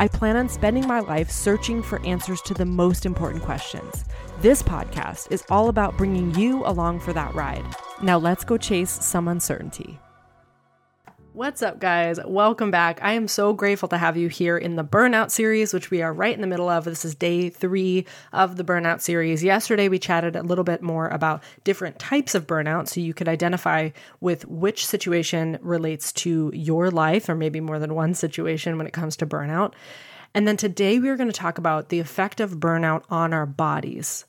I plan on spending my life searching for answers to the most important questions. This podcast is all about bringing you along for that ride. Now let's go chase some uncertainty. What's up, guys? Welcome back. I am so grateful to have you here in the Burnout series, which we are right in the middle of. This is day three of the Burnout series. Yesterday, we chatted a little bit more about different types of burnout so you could identify with which situation relates to your life, or maybe more than one situation when it comes to burnout. And then today, we are going to talk about the effect of burnout on our bodies.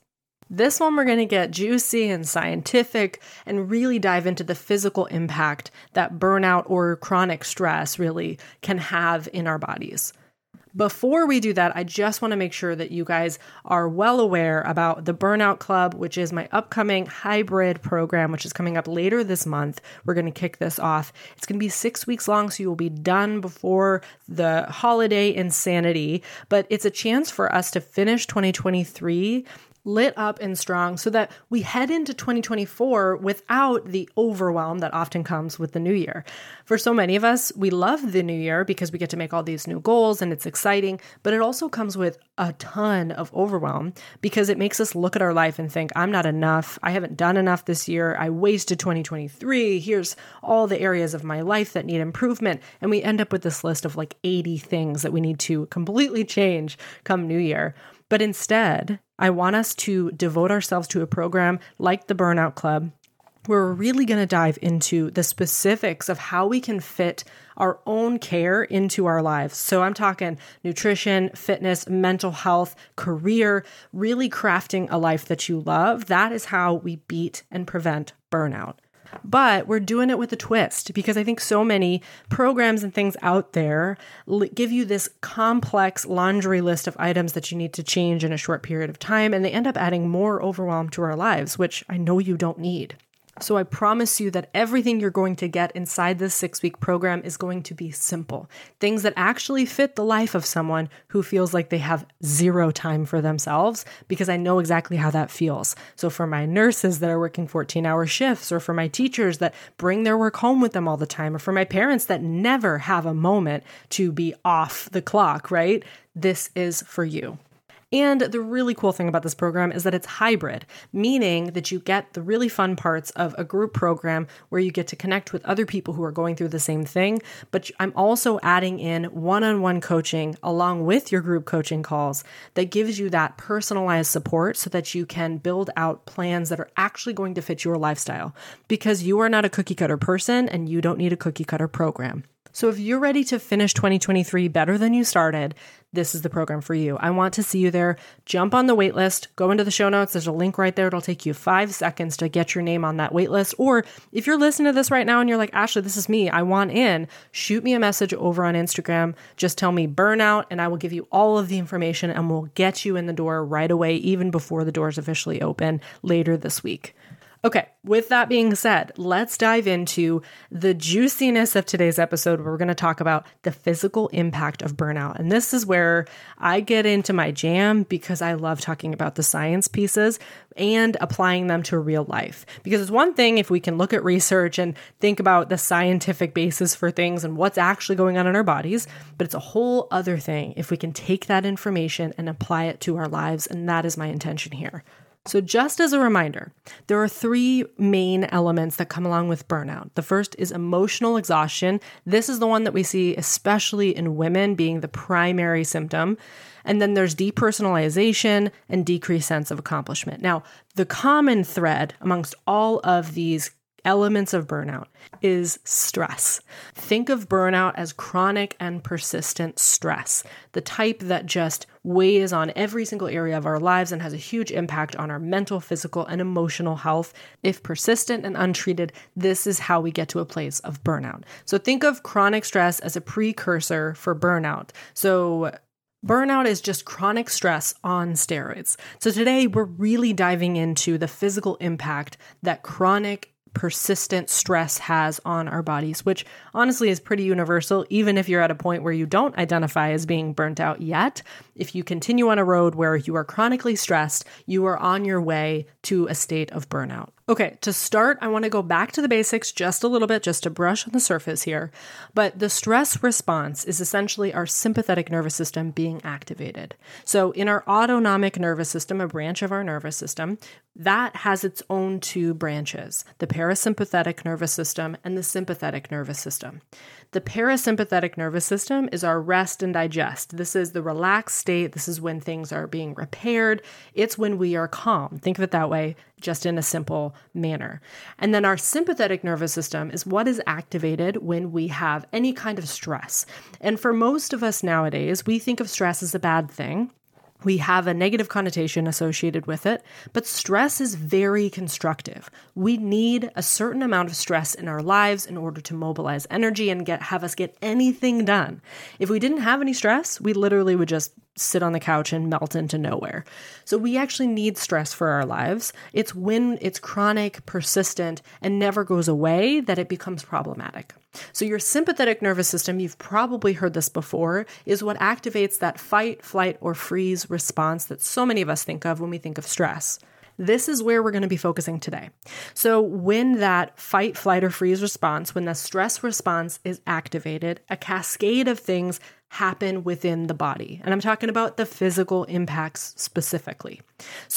This one, we're going to get juicy and scientific and really dive into the physical impact that burnout or chronic stress really can have in our bodies. Before we do that, I just want to make sure that you guys are well aware about the Burnout Club, which is my upcoming hybrid program, which is coming up later this month. We're going to kick this off. It's going to be six weeks long, so you will be done before the holiday insanity. But it's a chance for us to finish 2023 lit up and strong so that we head into 2024 without the overwhelm that often comes with the new year. For so many of us, we love the new year because we get to make all these new goals and it's exciting, but it also comes with a ton of overwhelm because it makes us look at our life and think, I'm not enough. I haven't done enough this year. I wasted 2023. Here's all the areas of my life that need improvement. And we end up with this list of like 80 things that we need to completely change come new year. But instead, I want us to devote ourselves to a program like the Burnout Club, where we're really going to dive into the specifics of how we can fit our own care into our lives. So I'm talking nutrition, fitness, mental health, career, really crafting a life that you love. That is how we beat and prevent burnout. But we're doing it with a twist because I think so many programs and things out there give you this complex laundry list of items that you need to change in a short period of time, and they end up adding more overwhelm to our lives, which I know you don't need. So I promise you that everything you're going to get inside this six week program is going to be simple. Things that actually fit the life of someone who feels like they have zero time for themselves, because I know exactly how that feels. So for my nurses that are working 14 hour shifts, or for my teachers that bring their work home with them all the time, or for my parents that never have a moment to be off the clock, right? This is for you. And the really cool thing about this program is that it's hybrid, meaning that you get the really fun parts of a group program where you get to connect with other people who are going through the same thing. But I'm also adding in one on one coaching along with your group coaching calls that gives you that personalized support so that you can build out plans that are actually going to fit your lifestyle because you are not a cookie cutter person and you don't need a cookie cutter program. So, if you're ready to finish 2023 better than you started, this is the program for you. I want to see you there. Jump on the waitlist, go into the show notes. There's a link right there. It'll take you five seconds to get your name on that waitlist. Or if you're listening to this right now and you're like, Ashley, this is me, I want in, shoot me a message over on Instagram. Just tell me burnout, and I will give you all of the information and we'll get you in the door right away, even before the doors officially open later this week. Okay, with that being said, let's dive into the juiciness of today's episode where we're going to talk about the physical impact of burnout. And this is where I get into my jam because I love talking about the science pieces and applying them to real life. Because it's one thing if we can look at research and think about the scientific basis for things and what's actually going on in our bodies, but it's a whole other thing if we can take that information and apply it to our lives. And that is my intention here. So, just as a reminder, there are three main elements that come along with burnout. The first is emotional exhaustion. This is the one that we see, especially in women, being the primary symptom. And then there's depersonalization and decreased sense of accomplishment. Now, the common thread amongst all of these elements of burnout is stress. Think of burnout as chronic and persistent stress, the type that just weighs on every single area of our lives and has a huge impact on our mental, physical, and emotional health. If persistent and untreated, this is how we get to a place of burnout. So think of chronic stress as a precursor for burnout. So Burnout is just chronic stress on steroids. So, today we're really diving into the physical impact that chronic persistent stress has on our bodies, which honestly is pretty universal, even if you're at a point where you don't identify as being burnt out yet. If you continue on a road where you are chronically stressed, you are on your way to a state of burnout. Okay, to start, I want to go back to the basics just a little bit, just to brush on the surface here. But the stress response is essentially our sympathetic nervous system being activated. So, in our autonomic nervous system, a branch of our nervous system, that has its own two branches the parasympathetic nervous system and the sympathetic nervous system. The parasympathetic nervous system is our rest and digest. This is the relaxed state. This is when things are being repaired. It's when we are calm. Think of it that way, just in a simple manner. And then our sympathetic nervous system is what is activated when we have any kind of stress. And for most of us nowadays, we think of stress as a bad thing we have a negative connotation associated with it, but stress is very constructive. We need a certain amount of stress in our lives in order to mobilize energy and get have us get anything done. If we didn't have any stress, we literally would just sit on the couch and melt into nowhere. So we actually need stress for our lives. It's when it's chronic, persistent, and never goes away that it becomes problematic. So your sympathetic nervous system, you've probably heard this before, is what activates that fight, flight, or freeze response that so many of us think of when we think of stress. This is where we're going to be focusing today. So, when that fight, flight, or freeze response, when the stress response is activated, a cascade of things happen within the body. And I'm talking about the physical impacts specifically.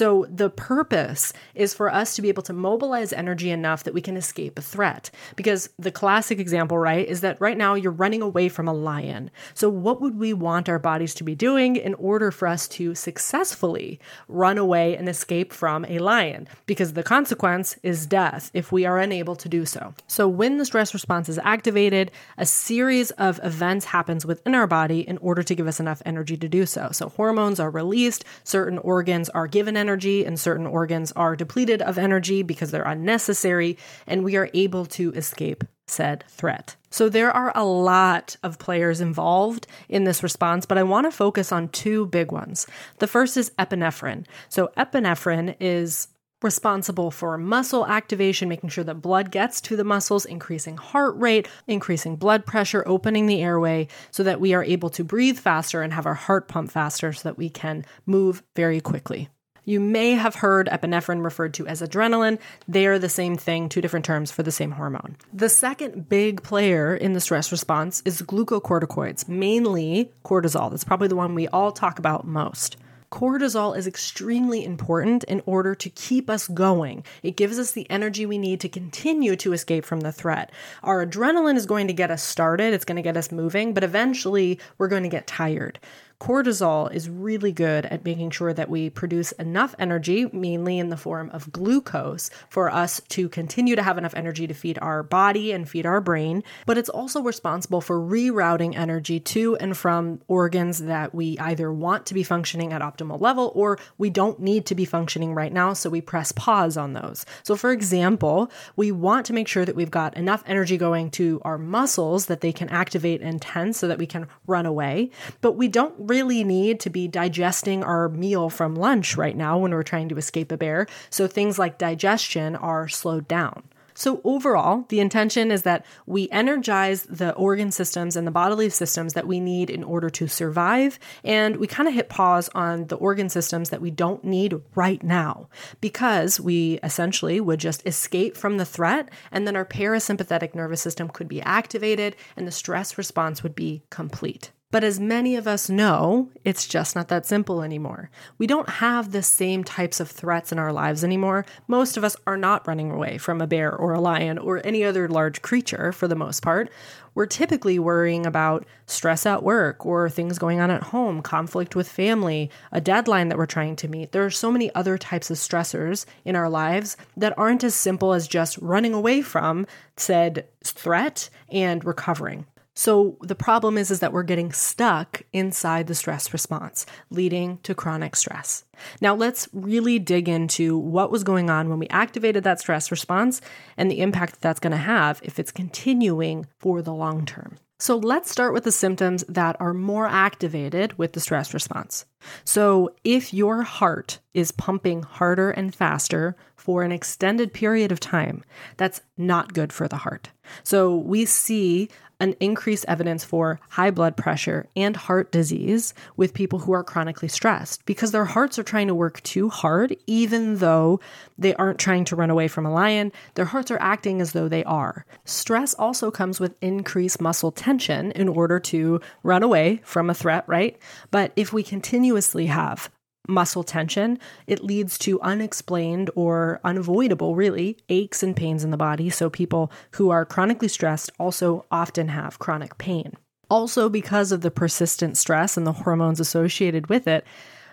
So, the purpose is for us to be able to mobilize energy enough that we can escape a threat. Because the classic example, right, is that right now you're running away from a lion. So, what would we want our bodies to be doing in order for us to successfully run away and escape from a lion? Because the consequence is death if we are unable to do so. So, when the stress response is activated, a series of events happens within our body in order to give us enough energy to do so. So, hormones are released, certain organs are given energy and certain organs are depleted of energy because they're unnecessary, and we are able to escape said threat. So there are a lot of players involved in this response, but I want to focus on two big ones. The first is epinephrine. So epinephrine is responsible for muscle activation, making sure that blood gets to the muscles, increasing heart rate, increasing blood pressure, opening the airway so that we are able to breathe faster and have our heart pump faster so that we can move very quickly. You may have heard epinephrine referred to as adrenaline. They are the same thing, two different terms for the same hormone. The second big player in the stress response is glucocorticoids, mainly cortisol. That's probably the one we all talk about most cortisol is extremely important in order to keep us going. It gives us the energy we need to continue to escape from the threat. Our adrenaline is going to get us started, it's going to get us moving, but eventually we're going to get tired cortisol is really good at making sure that we produce enough energy, mainly in the form of glucose, for us to continue to have enough energy to feed our body and feed our brain. But it's also responsible for rerouting energy to and from organs that we either want to be functioning at optimal level or we don't need to be functioning right now. So we press pause on those. So, for example, we want to make sure that we've got enough energy going to our muscles that they can activate and tense so that we can run away. But we don't really need to be digesting our meal from lunch right now when we're trying to escape a bear. So things like digestion are slowed down. So, overall, the intention is that we energize the organ systems and the bodily systems that we need in order to survive. And we kind of hit pause on the organ systems that we don't need right now because we essentially would just escape from the threat. And then our parasympathetic nervous system could be activated and the stress response would be complete. But as many of us know, it's just not that simple anymore. We don't have the same types of threats in our lives anymore. Most of us are not running away from a bear or a lion or any other large creature for the most part. We're typically worrying about stress at work or things going on at home, conflict with family, a deadline that we're trying to meet. There are so many other types of stressors in our lives that aren't as simple as just running away from said threat and recovering. So the problem is is that we're getting stuck inside the stress response, leading to chronic stress. Now let's really dig into what was going on when we activated that stress response and the impact that that's going to have if it's continuing for the long term. So let's start with the symptoms that are more activated with the stress response. So, if your heart is pumping harder and faster for an extended period of time, that's not good for the heart. So, we see an increased evidence for high blood pressure and heart disease with people who are chronically stressed because their hearts are trying to work too hard, even though they aren't trying to run away from a lion. Their hearts are acting as though they are. Stress also comes with increased muscle tension in order to run away from a threat, right? But if we continuously have muscle tension, it leads to unexplained or unavoidable, really, aches and pains in the body. So, people who are chronically stressed also often have chronic pain. Also, because of the persistent stress and the hormones associated with it,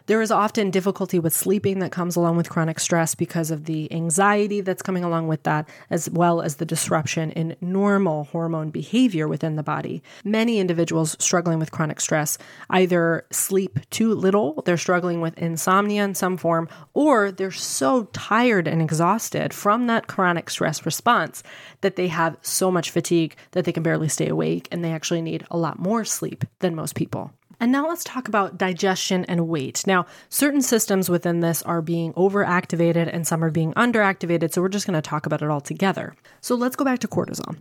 there is often difficulty with sleeping that comes along with chronic stress because of the anxiety that's coming along with that, as well as the disruption in normal hormone behavior within the body. Many individuals struggling with chronic stress either sleep too little, they're struggling with insomnia in some form, or they're so tired and exhausted from that chronic stress response that they have so much fatigue that they can barely stay awake and they actually need a lot more sleep than most people. And now let's talk about digestion and weight. Now, certain systems within this are being overactivated and some are being underactivated, so we're just going to talk about it all together. So let's go back to cortisol.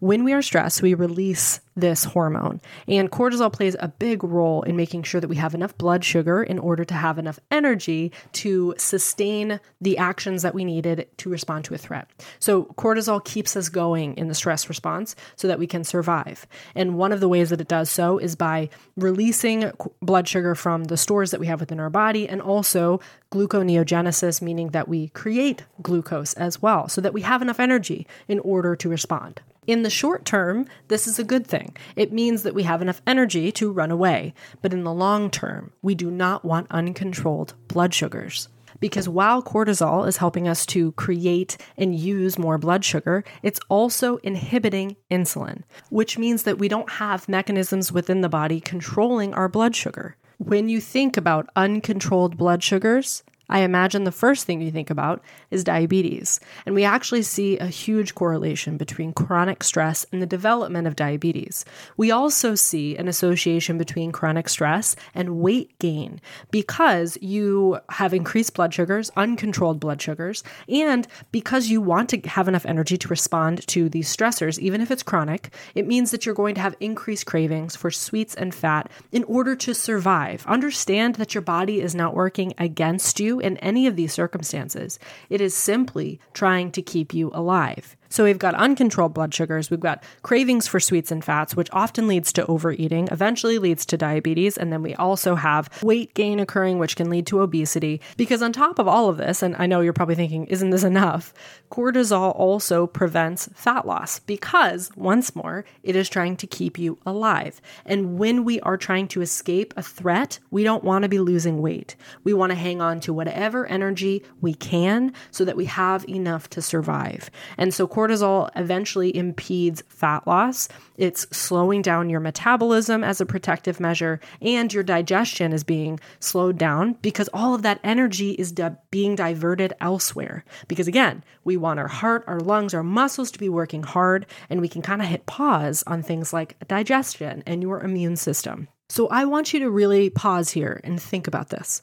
When we are stressed, we release this hormone, and cortisol plays a big role in making sure that we have enough blood sugar in order to have enough energy to sustain the actions that we needed to respond to a threat. So, cortisol keeps us going in the stress response so that we can survive. And one of the ways that it does so is by releasing blood sugar from the stores that we have within our body and also gluconeogenesis, meaning that we create glucose as well, so that we have enough energy in order to respond. In the short term, this is a good thing. It means that we have enough energy to run away. But in the long term, we do not want uncontrolled blood sugars. Because while cortisol is helping us to create and use more blood sugar, it's also inhibiting insulin, which means that we don't have mechanisms within the body controlling our blood sugar. When you think about uncontrolled blood sugars, I imagine the first thing you think about is diabetes. And we actually see a huge correlation between chronic stress and the development of diabetes. We also see an association between chronic stress and weight gain because you have increased blood sugars, uncontrolled blood sugars, and because you want to have enough energy to respond to these stressors, even if it's chronic, it means that you're going to have increased cravings for sweets and fat in order to survive. Understand that your body is not working against you in any of these circumstances. It is simply trying to keep you alive. So we've got uncontrolled blood sugars, we've got cravings for sweets and fats, which often leads to overeating, eventually leads to diabetes, and then we also have weight gain occurring, which can lead to obesity. Because on top of all of this, and I know you're probably thinking, isn't this enough? Cortisol also prevents fat loss because, once more, it is trying to keep you alive. And when we are trying to escape a threat, we don't want to be losing weight. We want to hang on to whatever energy we can so that we have enough to survive. And so cortisol eventually impedes fat loss. It's slowing down your metabolism as a protective measure, and your digestion is being slowed down because all of that energy is di- being diverted elsewhere. Because again, we want our heart, our lungs, our muscles to be working hard, and we can kind of hit pause on things like digestion and your immune system. So I want you to really pause here and think about this.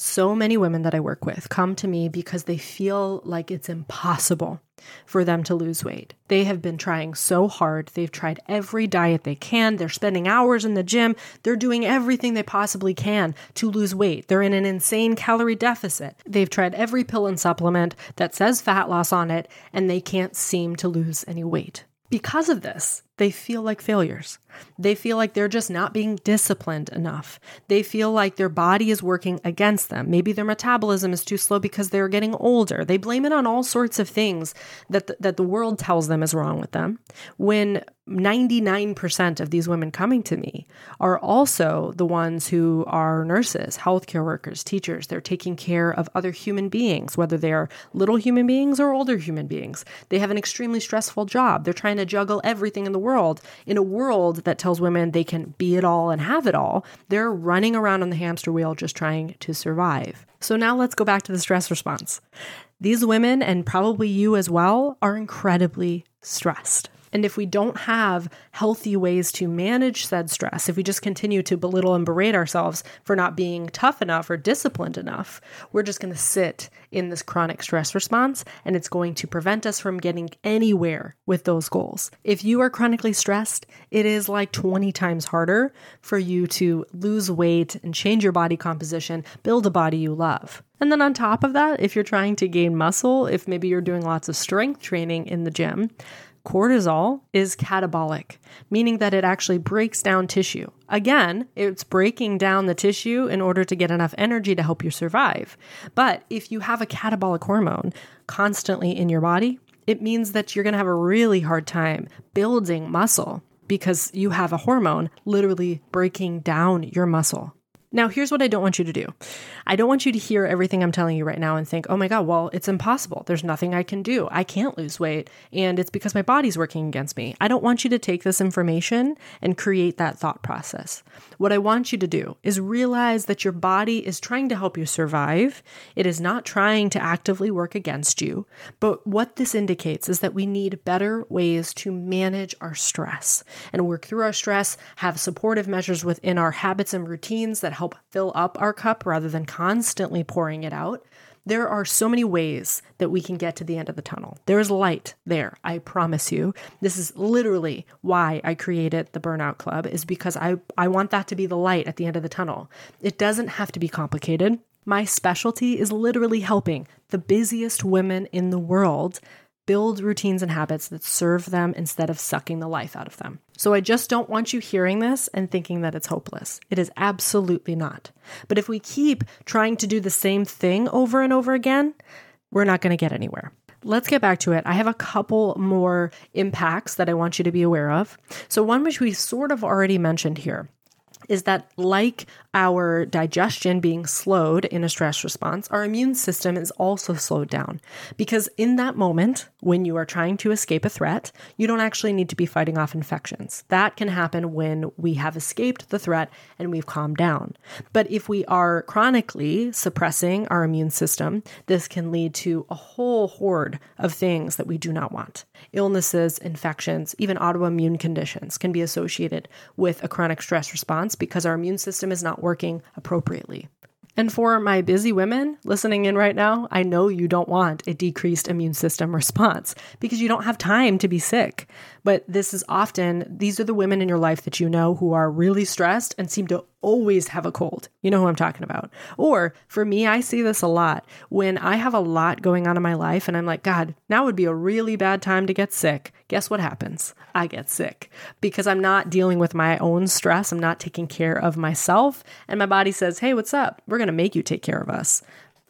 So many women that I work with come to me because they feel like it's impossible for them to lose weight. They have been trying so hard. They've tried every diet they can. They're spending hours in the gym. They're doing everything they possibly can to lose weight. They're in an insane calorie deficit. They've tried every pill and supplement that says fat loss on it, and they can't seem to lose any weight. Because of this, they feel like failures. They feel like they're just not being disciplined enough. They feel like their body is working against them. Maybe their metabolism is too slow because they're getting older. They blame it on all sorts of things that the, that the world tells them is wrong with them. When 99% of these women coming to me are also the ones who are nurses, healthcare workers, teachers. They're taking care of other human beings, whether they're little human beings or older human beings. They have an extremely stressful job. They're trying to juggle everything in the world in a world that tells women they can be it all and have it all, they're running around on the hamster wheel just trying to survive. So now let's go back to the stress response. These women, and probably you as well, are incredibly stressed. And if we don't have healthy ways to manage said stress, if we just continue to belittle and berate ourselves for not being tough enough or disciplined enough, we're just going to sit in this chronic stress response and it's going to prevent us from getting anywhere with those goals. If you are chronically stressed, it is like 20 times harder for you to lose weight and change your body composition, build a body you love. And then on top of that, if you're trying to gain muscle, if maybe you're doing lots of strength training in the gym, Cortisol is catabolic, meaning that it actually breaks down tissue. Again, it's breaking down the tissue in order to get enough energy to help you survive. But if you have a catabolic hormone constantly in your body, it means that you're going to have a really hard time building muscle because you have a hormone literally breaking down your muscle. Now, here's what I don't want you to do. I don't want you to hear everything I'm telling you right now and think, oh my God, well, it's impossible. There's nothing I can do. I can't lose weight. And it's because my body's working against me. I don't want you to take this information and create that thought process. What I want you to do is realize that your body is trying to help you survive. It is not trying to actively work against you. But what this indicates is that we need better ways to manage our stress and work through our stress, have supportive measures within our habits and routines that help fill up our cup rather than constantly pouring it out. There are so many ways that we can get to the end of the tunnel. There is light there, I promise you. This is literally why I created the Burnout Club is because I I want that to be the light at the end of the tunnel. It doesn't have to be complicated. My specialty is literally helping the busiest women in the world build routines and habits that serve them instead of sucking the life out of them. So I just don't want you hearing this and thinking that it's hopeless. It is absolutely not. But if we keep trying to do the same thing over and over again, we're not going to get anywhere. Let's get back to it. I have a couple more impacts that I want you to be aware of. So, one which we sort of already mentioned here is that, like our digestion being slowed in a stress response, our immune system is also slowed down. Because in that moment, when you are trying to escape a threat, you don't actually need to be fighting off infections. That can happen when we have escaped the threat and we've calmed down. But if we are chronically suppressing our immune system, this can lead to a whole horde of things that we do not want. Illnesses, infections, even autoimmune conditions can be associated with a chronic stress response because our immune system is not working appropriately. And for my busy women listening in right now, I know you don't want a decreased immune system response because you don't have time to be sick. But this is often, these are the women in your life that you know who are really stressed and seem to always have a cold. You know who I'm talking about. Or for me, I see this a lot when I have a lot going on in my life and I'm like, God, now would be a really bad time to get sick. Guess what happens? I get sick because I'm not dealing with my own stress. I'm not taking care of myself. And my body says, Hey, what's up? We're going to make you take care of us.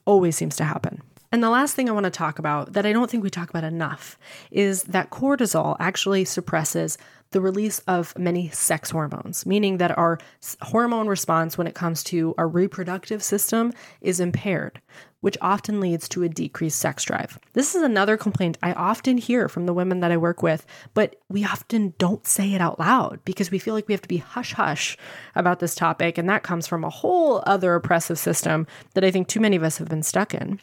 Always seems to happen. And the last thing I want to talk about that I don't think we talk about enough is that cortisol actually suppresses the release of many sex hormones, meaning that our hormone response when it comes to our reproductive system is impaired, which often leads to a decreased sex drive. This is another complaint I often hear from the women that I work with, but we often don't say it out loud because we feel like we have to be hush hush about this topic. And that comes from a whole other oppressive system that I think too many of us have been stuck in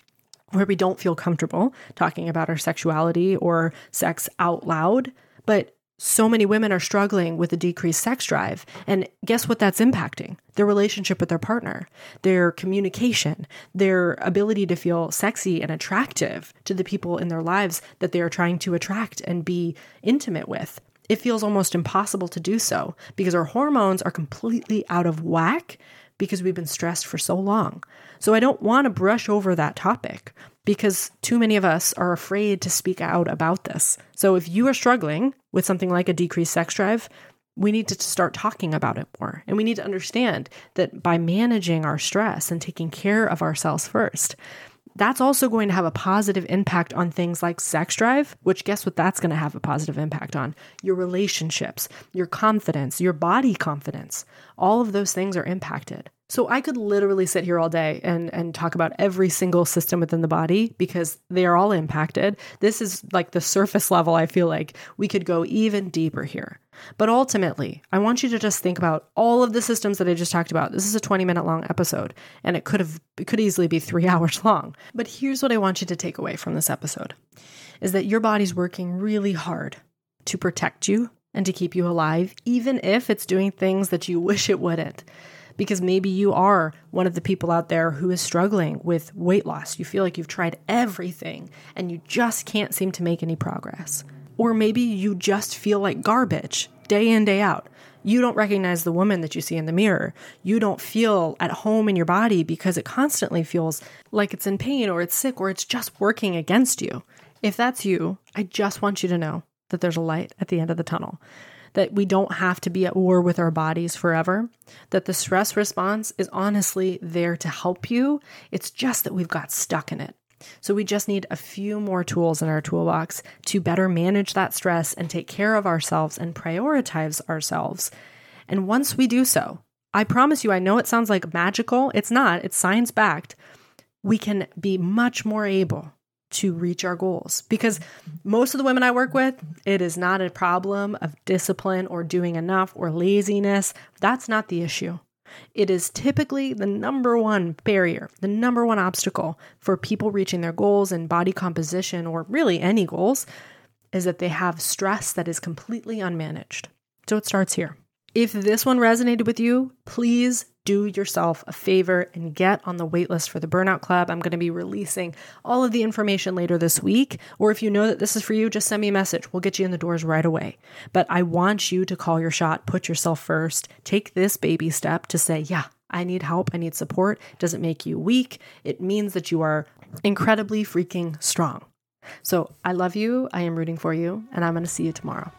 where we don't feel comfortable talking about our sexuality or sex out loud. But so many women are struggling with a decreased sex drive. And guess what that's impacting? Their relationship with their partner, their communication, their ability to feel sexy and attractive to the people in their lives that they are trying to attract and be intimate with. It feels almost impossible to do so because our hormones are completely out of whack because we've been stressed for so long. So I don't want to brush over that topic because too many of us are afraid to speak out about this. So if you are struggling with something like a decreased sex drive, we need to start talking about it more. And we need to understand that by managing our stress and taking care of ourselves first, that's also going to have a positive impact on things like sex drive, which guess what that's going to have a positive impact on? Your relationships, your confidence, your body confidence. All of those things are impacted. So I could literally sit here all day and and talk about every single system within the body because they are all impacted. This is like the surface level I feel like we could go even deeper here. But ultimately, I want you to just think about all of the systems that I just talked about. This is a 20 minute long episode and it could have it could easily be 3 hours long. But here's what I want you to take away from this episode is that your body's working really hard to protect you and to keep you alive even if it's doing things that you wish it wouldn't because maybe you are one of the people out there who is struggling with weight loss. You feel like you've tried everything and you just can't seem to make any progress. Or maybe you just feel like garbage day in, day out. You don't recognize the woman that you see in the mirror. You don't feel at home in your body because it constantly feels like it's in pain or it's sick or it's just working against you. If that's you, I just want you to know that there's a light at the end of the tunnel that we don't have to be at war with our bodies forever, that the stress response is honestly there to help you. It's just that we've got stuck in it. So we just need a few more tools in our toolbox to better manage that stress and take care of ourselves and prioritize ourselves. And once we do so, I promise you, I know it sounds like magical. It's not, it's science backed. We can be much more able to reach our goals because most of the women I work with, it is not a problem of discipline or doing enough or laziness. That's not the issue. It is typically the number one barrier, the number one obstacle for people reaching their goals and body composition or really any goals is that they have stress that is completely unmanaged. So it starts here. If this one resonated with you, please do yourself a favor and get on the waitlist for the Burnout Club. I'm going to be releasing all of the information later this week. Or if you know that this is for you, just send me a message. We'll get you in the doors right away. But I want you to call your shot, put yourself first, take this baby step to say, yeah, I need help. I need support. It doesn't make you weak. It means that you are incredibly freaking strong. So I love you. I am rooting for you, and I'm going to see you tomorrow.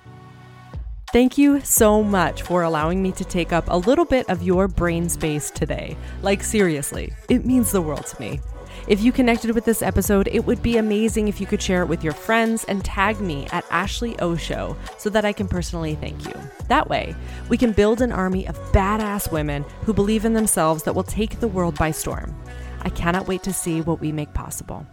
Thank you so much for allowing me to take up a little bit of your brain space today. Like, seriously, it means the world to me. If you connected with this episode, it would be amazing if you could share it with your friends and tag me at Ashley O Show so that I can personally thank you. That way, we can build an army of badass women who believe in themselves that will take the world by storm. I cannot wait to see what we make possible.